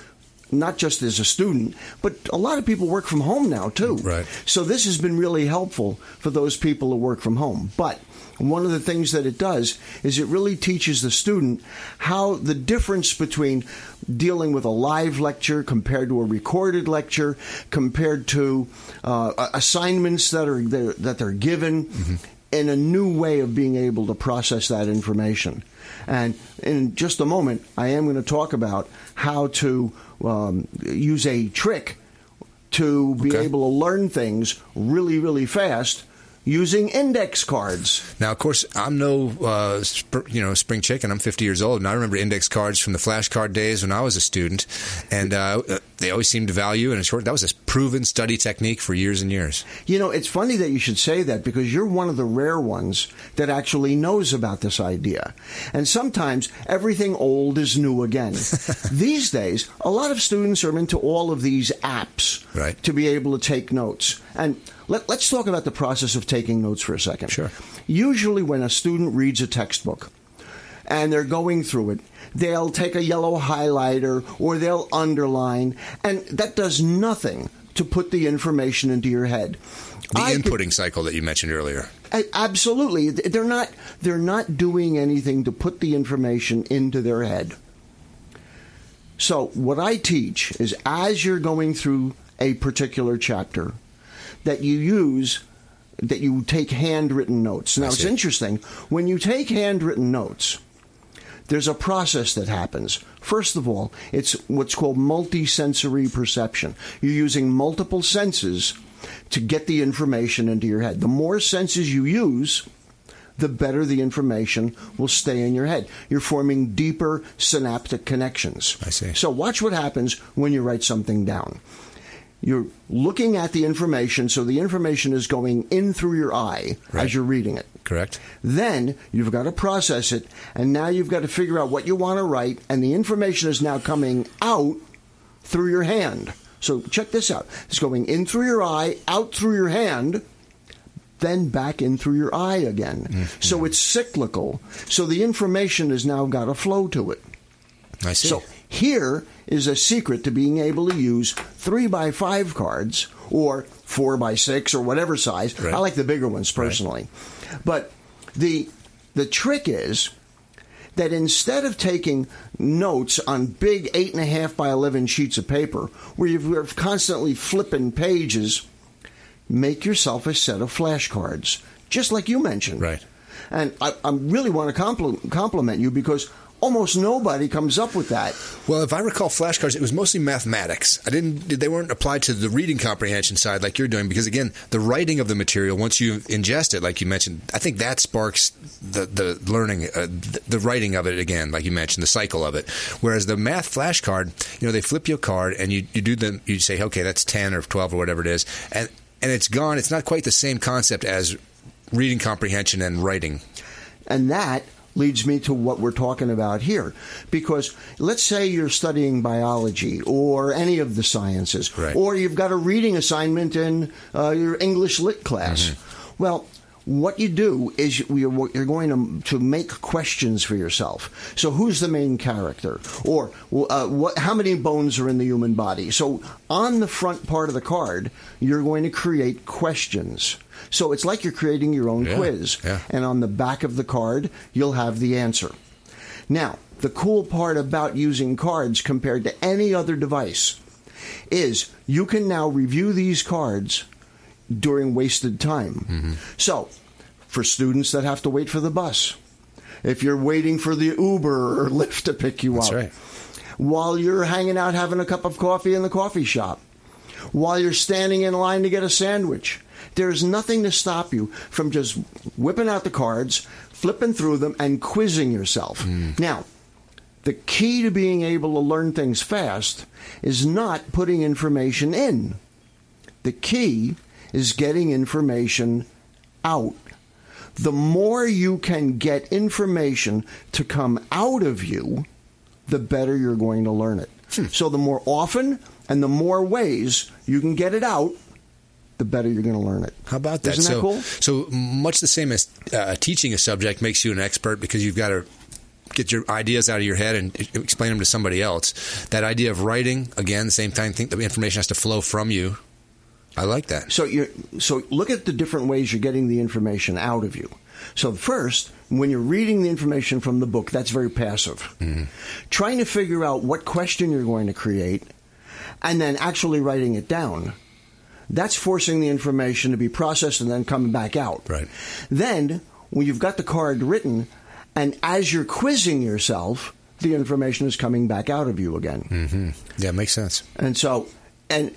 [SPEAKER 6] not just as a student but a lot of people work from home now too.
[SPEAKER 1] Right.
[SPEAKER 6] so this has been really helpful for those people who work from home. But one of the things that it does is it really teaches the student how the difference between dealing with a live lecture compared to a recorded lecture, compared to uh, assignments that are that they're given, in a new way of being able to process that information. And in just a moment, I am going to talk about how to um, use a trick to be
[SPEAKER 1] Okay.
[SPEAKER 6] able to learn things really, really fast using index cards.
[SPEAKER 1] Now, of course, I'm no uh, sp- you know spring chicken. I'm 50 years old, and I remember index cards from the flashcard days when I was a student, and uh, they always seemed to value. And short, that was a proven study technique for years and years.
[SPEAKER 6] You know, it's funny that you should say that because you're one of the rare ones that actually knows about this idea. And sometimes everything old is new again. these days, a lot of students are into all of these apps
[SPEAKER 1] Right.
[SPEAKER 6] to be able to take notes. And let, let's talk about the process of taking notes for a second.
[SPEAKER 1] Sure.
[SPEAKER 6] Usually, when a student reads a textbook, and they're going through it, they'll take a yellow highlighter or they'll underline, and that does nothing to put the information into your head.
[SPEAKER 1] The
[SPEAKER 6] I could-
[SPEAKER 1] inputting cycle that you mentioned earlier.
[SPEAKER 6] Absolutely, they're not. They're not doing anything to put the information into their head. So, what I teach is as you're going through a particular chapter, that you use, that you take handwritten notes. Now, it's interesting when you take handwritten notes. There's a process that happens. First of all, it's what's called multisensory perception. You're using multiple senses to get the information into your head. The more senses you use, the better the information will stay in your head. You're forming deeper synaptic connections.
[SPEAKER 1] I see.
[SPEAKER 6] So watch what happens when you write something down. You're looking at the information, so the information is going in through your eye
[SPEAKER 1] Right.
[SPEAKER 6] as you're reading it.
[SPEAKER 1] Correct.
[SPEAKER 6] Then you've got to process it, and now you've got to figure out what you want to write, and the information is now coming out through your hand. So check this out. It's going in through your eye, out through your hand, then back in through your eye again. Mm-hmm. So it's cyclical. So the information has now got a flow to it.
[SPEAKER 1] I see.
[SPEAKER 6] So here is a secret to being able to use three by five cards or four by six or whatever size.
[SPEAKER 1] Right.
[SPEAKER 6] I like the bigger ones personally, but the the trick is that instead of taking notes on big eight and a half by eleven sheets of paper where you're constantly flipping pages, make yourself a set of flashcards, just like you mentioned.
[SPEAKER 1] Right.
[SPEAKER 6] And I, I really want to compli- compliment you because almost nobody comes up with that.
[SPEAKER 1] Well, if I recall flashcards, it was mostly mathematics. I didn't; they weren't applied to the reading comprehension side like you're doing. Because again, the writing of the material once you ingest it, like you mentioned, I think that sparks the the learning, uh, the, the writing of it again, like you mentioned, the cycle of it. Whereas the math flashcard, you know, they flip you a card and you you do the you say, okay, that's ten or twelve or whatever it is, and and it's gone. It's not quite the same concept as reading comprehension and writing.
[SPEAKER 6] And that leads me to what we're talking about here. Because let's say you're studying biology or any of the sciences,
[SPEAKER 1] Right.
[SPEAKER 6] or you've got a reading assignment in uh, your English lit class.
[SPEAKER 1] Mm-hmm.
[SPEAKER 6] Well, what you do is you- you're you're going to, to make questions for yourself. So, who's the main character? Or uh, what, how many bones are in the human body? So, on the front part of the card, you're going to create questions. So, it's like you're creating your own
[SPEAKER 1] Yeah,
[SPEAKER 6] quiz.
[SPEAKER 1] yeah.
[SPEAKER 6] And on the back of the card, you'll have the answer. Now, the cool part about using cards compared to any other device is you can now review these cards during wasted time. Mm-hmm. So, for students that have to wait for the bus, if you're waiting for the Uber or Lyft to pick you
[SPEAKER 1] That's
[SPEAKER 6] up,
[SPEAKER 1] right.
[SPEAKER 6] while you're hanging out having a cup of coffee in the coffee shop, while you're standing in line to get a sandwich. There's nothing to stop you from just whipping out the cards, flipping through them, and quizzing yourself. Hmm. Now, the key to being able to learn things fast is not putting information in. The key is getting information out. The more you can get information to come out of you, the better you're going to learn it. Hmm. So the more often and the more ways you can get it out, the better you're going to learn it.
[SPEAKER 1] How about that?
[SPEAKER 6] Isn't that
[SPEAKER 1] so,
[SPEAKER 6] cool?
[SPEAKER 1] so much the same as uh, teaching a subject makes you an expert because you've got to get your ideas out of your head and explain them to somebody else. That idea of writing, again, same time, think the information has to flow from you. I like that.
[SPEAKER 6] So you so look at the different ways you're getting the information out of you. So first, when you're reading the information from the book, that's very passive. Trying to figure out what question you're going to create and then actually writing it down. That's forcing the information to be processed and then coming back out.
[SPEAKER 1] Right.
[SPEAKER 6] Then, when you've got the card written, and as you're quizzing yourself, the information is coming back out of you again.
[SPEAKER 1] Mm-hmm. Yeah, makes sense.
[SPEAKER 6] And so, and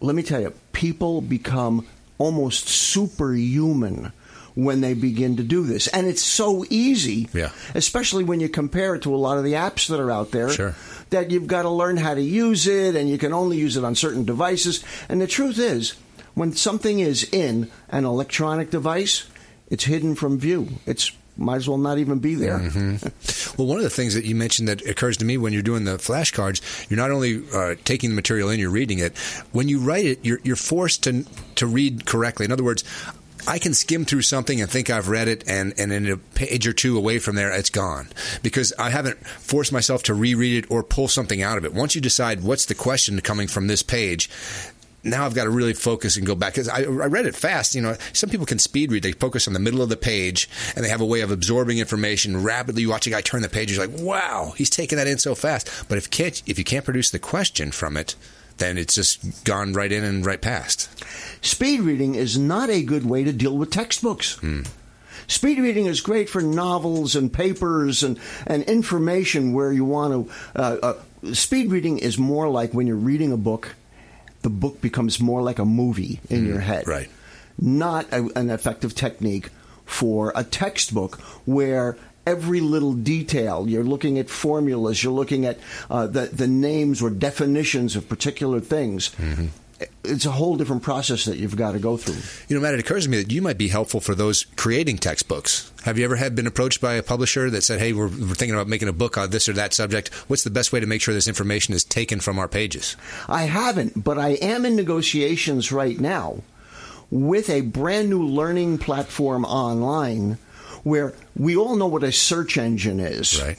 [SPEAKER 6] let me tell you, people become almost superhuman when they begin to do this. And it's so easy,
[SPEAKER 1] Yeah.
[SPEAKER 6] especially when you compare it to a lot of the apps that are out there,
[SPEAKER 1] Sure.
[SPEAKER 6] That you've got to learn how to use it and you can only use it on certain devices. And the truth is, when something is in an electronic device, it's hidden from view. It's might as well not even be there.
[SPEAKER 1] Well, one of the things that you mentioned that occurs to me when you're doing the flashcards, you're not only uh, taking the material in, you're reading it. When you write it, you're, you're forced to to read correctly. In other words, I can skim through something and think I've read it, and, and in a page or two away from there, it's gone because I haven't forced myself to reread it or pull something out of it. Once you decide what's the question coming from this page, now I've got to really focus and go back because I, I read it fast. You know, some people can speed read; they focus on the middle of the page and they have a way of absorbing information rapidly. You watch a guy turn the page, you're like, "Wow, he's taking that in so fast." But if can't if you can't produce the question from it, then it's just gone right in and right past.
[SPEAKER 6] Speed reading is not a good way to deal with textbooks. Speed reading is great for novels and papers and, and information where you want to. Uh, uh, speed reading is more like when you're reading a book, the book becomes more like a movie in your head.
[SPEAKER 1] right.
[SPEAKER 6] Not a, an effective technique for a textbook where every little detail, you're looking at formulas, you're looking at uh, the, the names or definitions of particular things it's a whole different process that you've got to go through.
[SPEAKER 1] You know, Matt, it occurs to me that you might be helpful for those creating textbooks. Have you ever had been approached by a publisher that said, "Hey, we're, we're thinking about making a book on this or that subject. What's the best way to make sure this information is taken from our pages?"
[SPEAKER 6] I haven't, but I am in negotiations right now with a brand new learning platform online where we all know what a search engine is.
[SPEAKER 1] Right.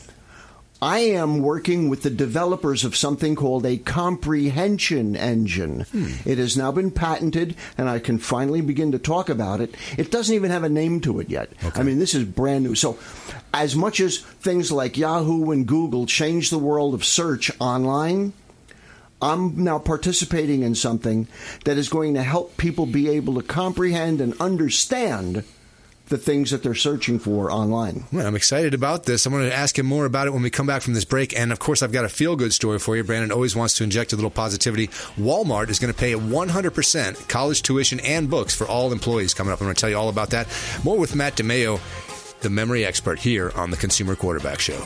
[SPEAKER 6] I am working with the developers of something called a comprehension engine. Hmm. It has now been patented, and I can finally begin to talk about it. It doesn't even have a name to it yet. I mean, this is brand new. So, as much as things like Yahoo and Google changed the world of search online, I'm now participating in something that is going to help people be able to comprehend and understand the things that they're searching for online.
[SPEAKER 1] Well, I'm excited about this. I'm going to ask him more about it when we come back from this break. And of course, I've got a feel good story for you. Brandon always wants to inject a little positivity. Walmart is going to pay 100% college tuition and books for all employees coming up. I'm going to tell you all about that. More with Matt DiMaio, the memory expert here on the Consumer Quarterback Show.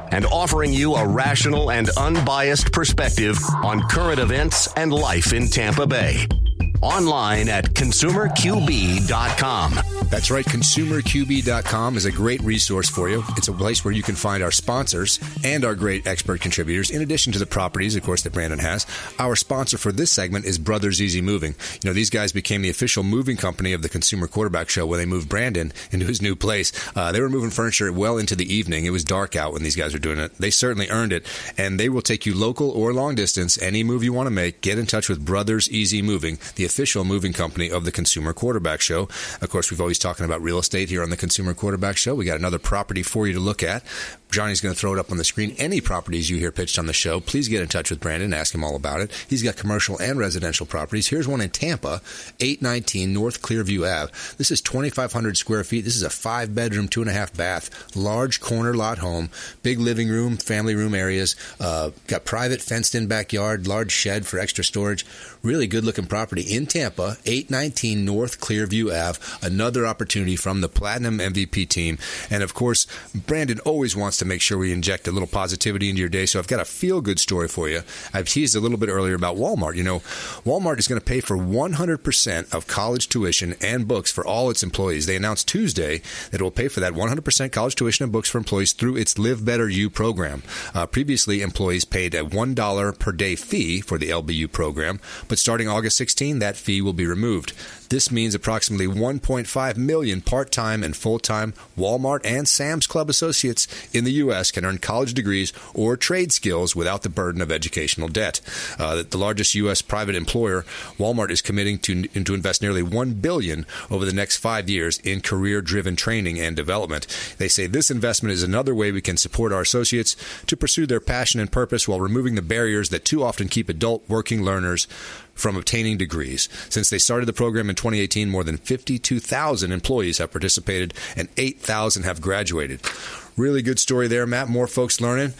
[SPEAKER 4] and offering you a rational and unbiased perspective on current events and life in Tampa Bay. Online at consumerqb.com.
[SPEAKER 1] That's right. ConsumerQB.com is a great resource for you. It's a place where you can find our sponsors and our great expert contributors, in addition to the properties, of course, that Brandon has. Our sponsor for this segment is Brothers Easy Moving. You know, these guys became the official moving company of the Consumer Quarterback Show when they moved Brandon into his new place. Uh, they were moving furniture well into the evening. It was dark out when these guys were doing it. They certainly earned it, and they will take you local or long distance. Any move you want to make, get in touch with Brothers Easy Moving, the official moving company of the Consumer Quarterback Show. Of course, we've always talking about real estate here on the Consumer Quarterback Show. We got another property for you to look at. Johnny's going to throw it up on the screen. Any properties you hear pitched on the show, please get in touch with Brandon. Ask him all about it. He's got commercial and residential properties. Here's one in Tampa, 819 North Clearview Ave. This is 2,500 square feet. This is a five bedroom, two and a half bath, large corner lot home, big living room, family room areas. Uh, got private fenced in backyard, large shed for extra storage. Really good looking property in Tampa, 819 North Clearview Ave. Another opportunity from the Platinum MVP team. And of course, Brandon always wants to make sure we inject a little positivity into your day. So I've got a feel good story for you. I've teased a little bit earlier about Walmart. You know, Walmart is going to pay for 100% of college tuition and books for all its employees. They announced Tuesday that it will pay for that 100% college tuition and books for employees through its Live Better U program. Uh, previously, employees paid a $1 per day fee for the LBU program, but starting August 16, that fee will be removed. This means approximately 1.5 million part time and full time Walmart and Sam's Club associates in the U.S. can earn college degrees or trade skills without the burden of educational debt. Uh, the largest U.S. private employer, Walmart, is committing to, to invest nearly 1 billion over the next five years in career driven training and development. They say this investment is another way we can support our associates to pursue their passion and purpose while removing the barriers that too often keep adult working learners from obtaining degrees. Since they started the program in 2018, more than 52,000 employees have participated and 8,000 have graduated. Really good story there, Matt. More folks learning.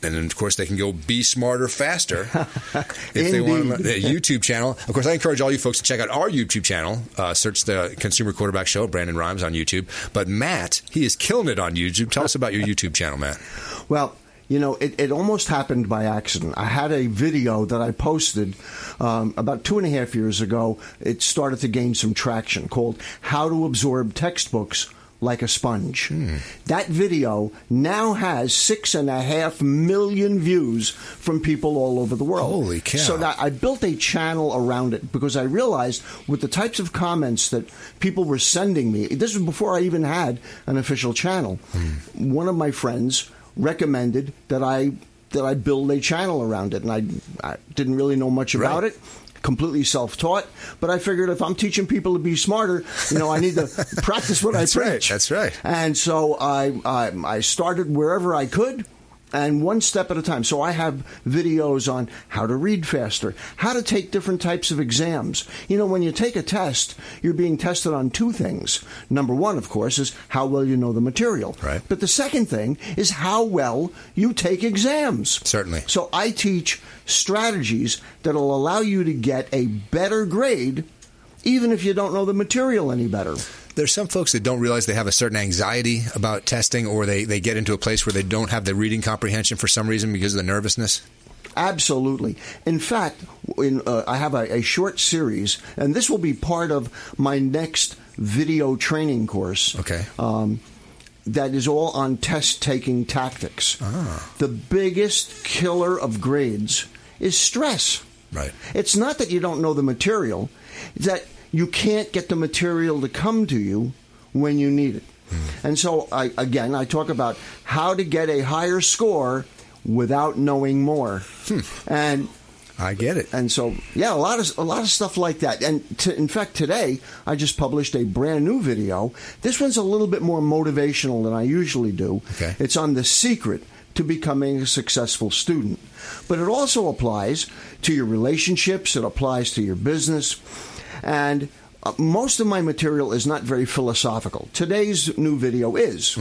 [SPEAKER 1] And then, of course, they can go be smarter faster if they want to. The YouTube channel. Of course, I encourage all you folks to check out our YouTube channel. Uh, search the Consumer Quarterback Show, Brandon Rhymes on YouTube. But Matt, he is killing it on YouTube. Tell us about your YouTube channel, Matt.
[SPEAKER 6] Well, you know, it, it almost happened by accident. I had a video that I posted um, about two and a half years ago. It started to gain some traction called How to Absorb Textbooks like a sponge. Hmm. That video now has six and a half million views from people all over the world.
[SPEAKER 1] Holy cow.
[SPEAKER 6] So that I built a channel around it because I realized with the types of comments that people were sending me, this was before I even had an official channel. Hmm. One of my friends recommended that I that I build a channel around it, and I, I didn't really know much about
[SPEAKER 1] Right.
[SPEAKER 6] it. Completely self-taught, but I figured if I'm teaching people to be smarter, you know, I need to practice what I
[SPEAKER 1] right,
[SPEAKER 6] preach.
[SPEAKER 1] that's right.
[SPEAKER 6] And so I, I I started wherever I could. And one step at a time. So I have videos on how to read faster, how to take different types of exams. You know, when you take a test, you're being tested on two things. Number one, of course, is how well you know the material.
[SPEAKER 1] Right.
[SPEAKER 6] But the second thing is how well you take exams.
[SPEAKER 1] Certainly.
[SPEAKER 6] So I teach strategies that'll allow you to get a better grade even if you don't know the material any better.
[SPEAKER 1] There's some folks that don't realize they have a certain anxiety about testing, or they, they get into a place where they don't have the reading comprehension for some reason because of the nervousness.
[SPEAKER 6] Absolutely. In fact, in, uh, I have a, a short series, and this will be part of my next video training course.
[SPEAKER 1] Okay.
[SPEAKER 6] Um, that is all on test taking tactics.
[SPEAKER 1] Ah.
[SPEAKER 6] The biggest killer of grades is stress.
[SPEAKER 1] Right.
[SPEAKER 6] It's not that you don't know the material, it's that you can't get the material to come to you when you need it. Hmm. And so, I, again, I talk about how to get a higher score without knowing more. Hmm. And
[SPEAKER 1] I get it.
[SPEAKER 6] and so, yeah, a lot of a lot of stuff like that. And to, in fact, today I just published a brand new video. This one's a little bit more motivational than I usually do.
[SPEAKER 1] Okay.
[SPEAKER 6] It's on the secret to becoming a successful student. But it also applies to your relationships. It applies to your business, and. Uh, most of my material is not very philosophical. Today's new video is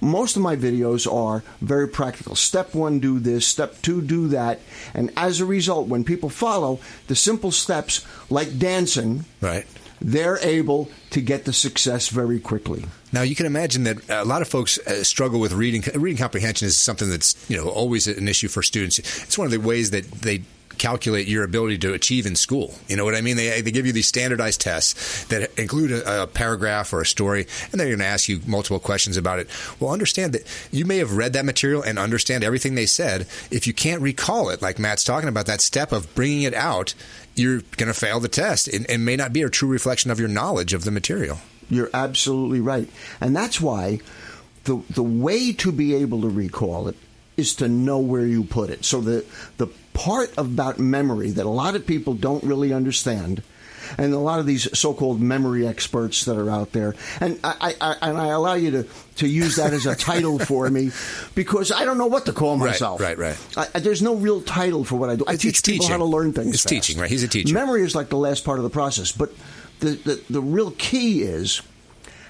[SPEAKER 6] most of my videos are very practical. Step one, do this. Step two, do that. And as a result, when people follow the simple steps like dancing,
[SPEAKER 1] Right.
[SPEAKER 6] they're able to get the success very quickly.
[SPEAKER 1] Now you can imagine that a lot of folks uh, struggle with reading. Reading comprehension is something that's you know always an issue for students. It's one of the ways that they calculate your ability to achieve in school. You know what I mean? They they give you these standardized tests that include a, a paragraph or a story, and they're going to ask you multiple questions about it. Well, understand that you may have read that material and understand everything they said. If you can't recall it, like Matt's talking about, that step of bringing it out, you're going to fail the test. It, it may not be a true reflection of your knowledge of the material.
[SPEAKER 6] You're absolutely right. And that's why the the way to be able to recall it is to know where you put it. So the the part about memory that a lot of people don't really understand and a lot of these so-called memory experts that are out there, and I, I, I and I allow you to, to use that as a title for me because I don't know what to call myself.
[SPEAKER 1] right, right.
[SPEAKER 6] I, I- there's no real title for what I do. I
[SPEAKER 1] It's-
[SPEAKER 6] teach
[SPEAKER 1] it's
[SPEAKER 6] people how to learn things.
[SPEAKER 1] It's
[SPEAKER 6] fast.
[SPEAKER 1] teaching, right? He's a teacher.
[SPEAKER 6] Memory is like the last part of the process, but the, the, the real key is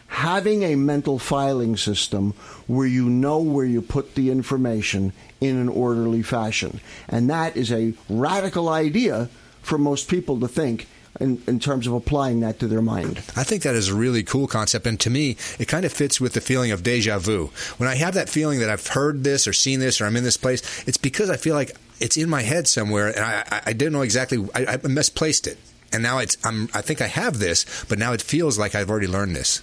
[SPEAKER 6] having a mental filing system where you know where you put the information in an orderly fashion. And that is a radical idea for most people to think in, in terms of applying that to their mind.
[SPEAKER 1] I think that is a really cool concept, and to me, it kind of fits with the feeling of deja vu. When I have that feeling that I've heard this or seen this or I'm in this place, it's because I feel like it's in my head somewhere, and I, I, didn't know exactly. I, I misplaced it, and now it's. I'm, I think I have this, but now it feels like I've already learned this.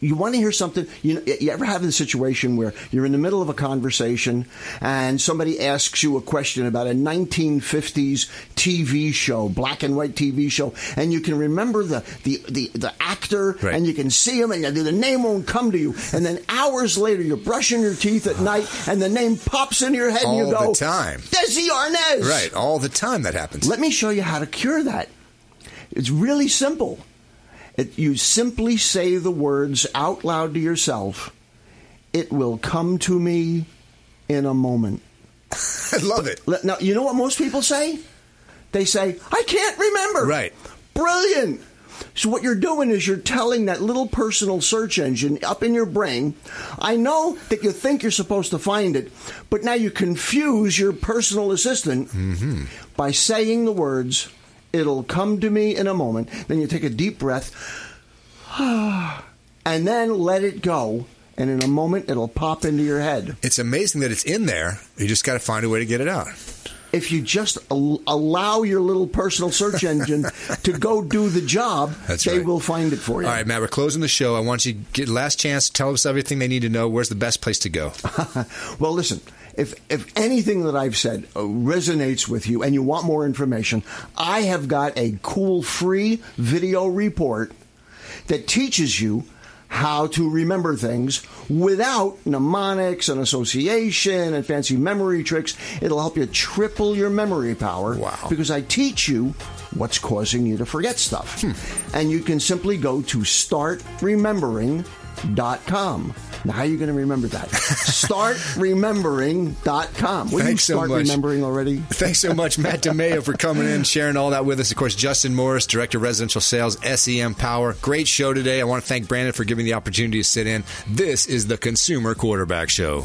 [SPEAKER 6] You want to hear something you, you ever have the situation where you're in the middle of a conversation and somebody asks you a question about a 1950s tv show black and white tv show and you can remember the the the, the actor
[SPEAKER 1] Right.
[SPEAKER 6] and you can see him and the name won't come to you and then hours later you're brushing your teeth at night and the name pops in your head and you
[SPEAKER 1] All
[SPEAKER 6] go
[SPEAKER 1] the time.
[SPEAKER 6] desi arnaz
[SPEAKER 1] Right, all the time that happens.
[SPEAKER 6] let me show you how to cure that. It's really simple. It, you simply say the words out loud to yourself. It will come to me in a moment.
[SPEAKER 1] I love it.
[SPEAKER 6] Now, you know what most people say? They say, I can't remember.
[SPEAKER 1] Right.
[SPEAKER 6] Brilliant. So, what you're doing is you're telling that little personal search engine up in your brain, I know that you think you're supposed to find it, but now you confuse your personal assistant mm-hmm. by saying the words, it'll come to me in a moment. Then you take a deep breath, and then let it go. And in a moment, it'll pop into your head.
[SPEAKER 1] It's amazing that it's in there. You just got to find a way to get it out.
[SPEAKER 6] if you just al- allow your little personal search engine to go do the job,
[SPEAKER 1] That's
[SPEAKER 6] they
[SPEAKER 1] right.
[SPEAKER 6] will find it for you.
[SPEAKER 1] All right, Matt, we're closing the show. I want you to get last chance. To tell us everything they need to know. Where's the best place to go?
[SPEAKER 6] well, listen. If, if anything that I've said uh, resonates with you and you want more information, I have got a cool free video report that teaches you how to remember things without mnemonics and association and fancy memory tricks. It'll help you triple your memory power.
[SPEAKER 1] Wow.
[SPEAKER 6] Because I teach you what's causing you to forget stuff. And you can simply go to startremembering.com. Now, how are you going to remember that? startremembering.com. You
[SPEAKER 1] Thanks so
[SPEAKER 6] start
[SPEAKER 1] much.
[SPEAKER 6] remembering already?
[SPEAKER 1] Thanks so much, Matt DiMaio, for coming in, sharing all that with us. Of course, Justin Morris, Director of Residential Sales, SEM Power. Great show today. I want to thank Brandon for giving me the opportunity to sit in. This is the Consumer Quarterback Show.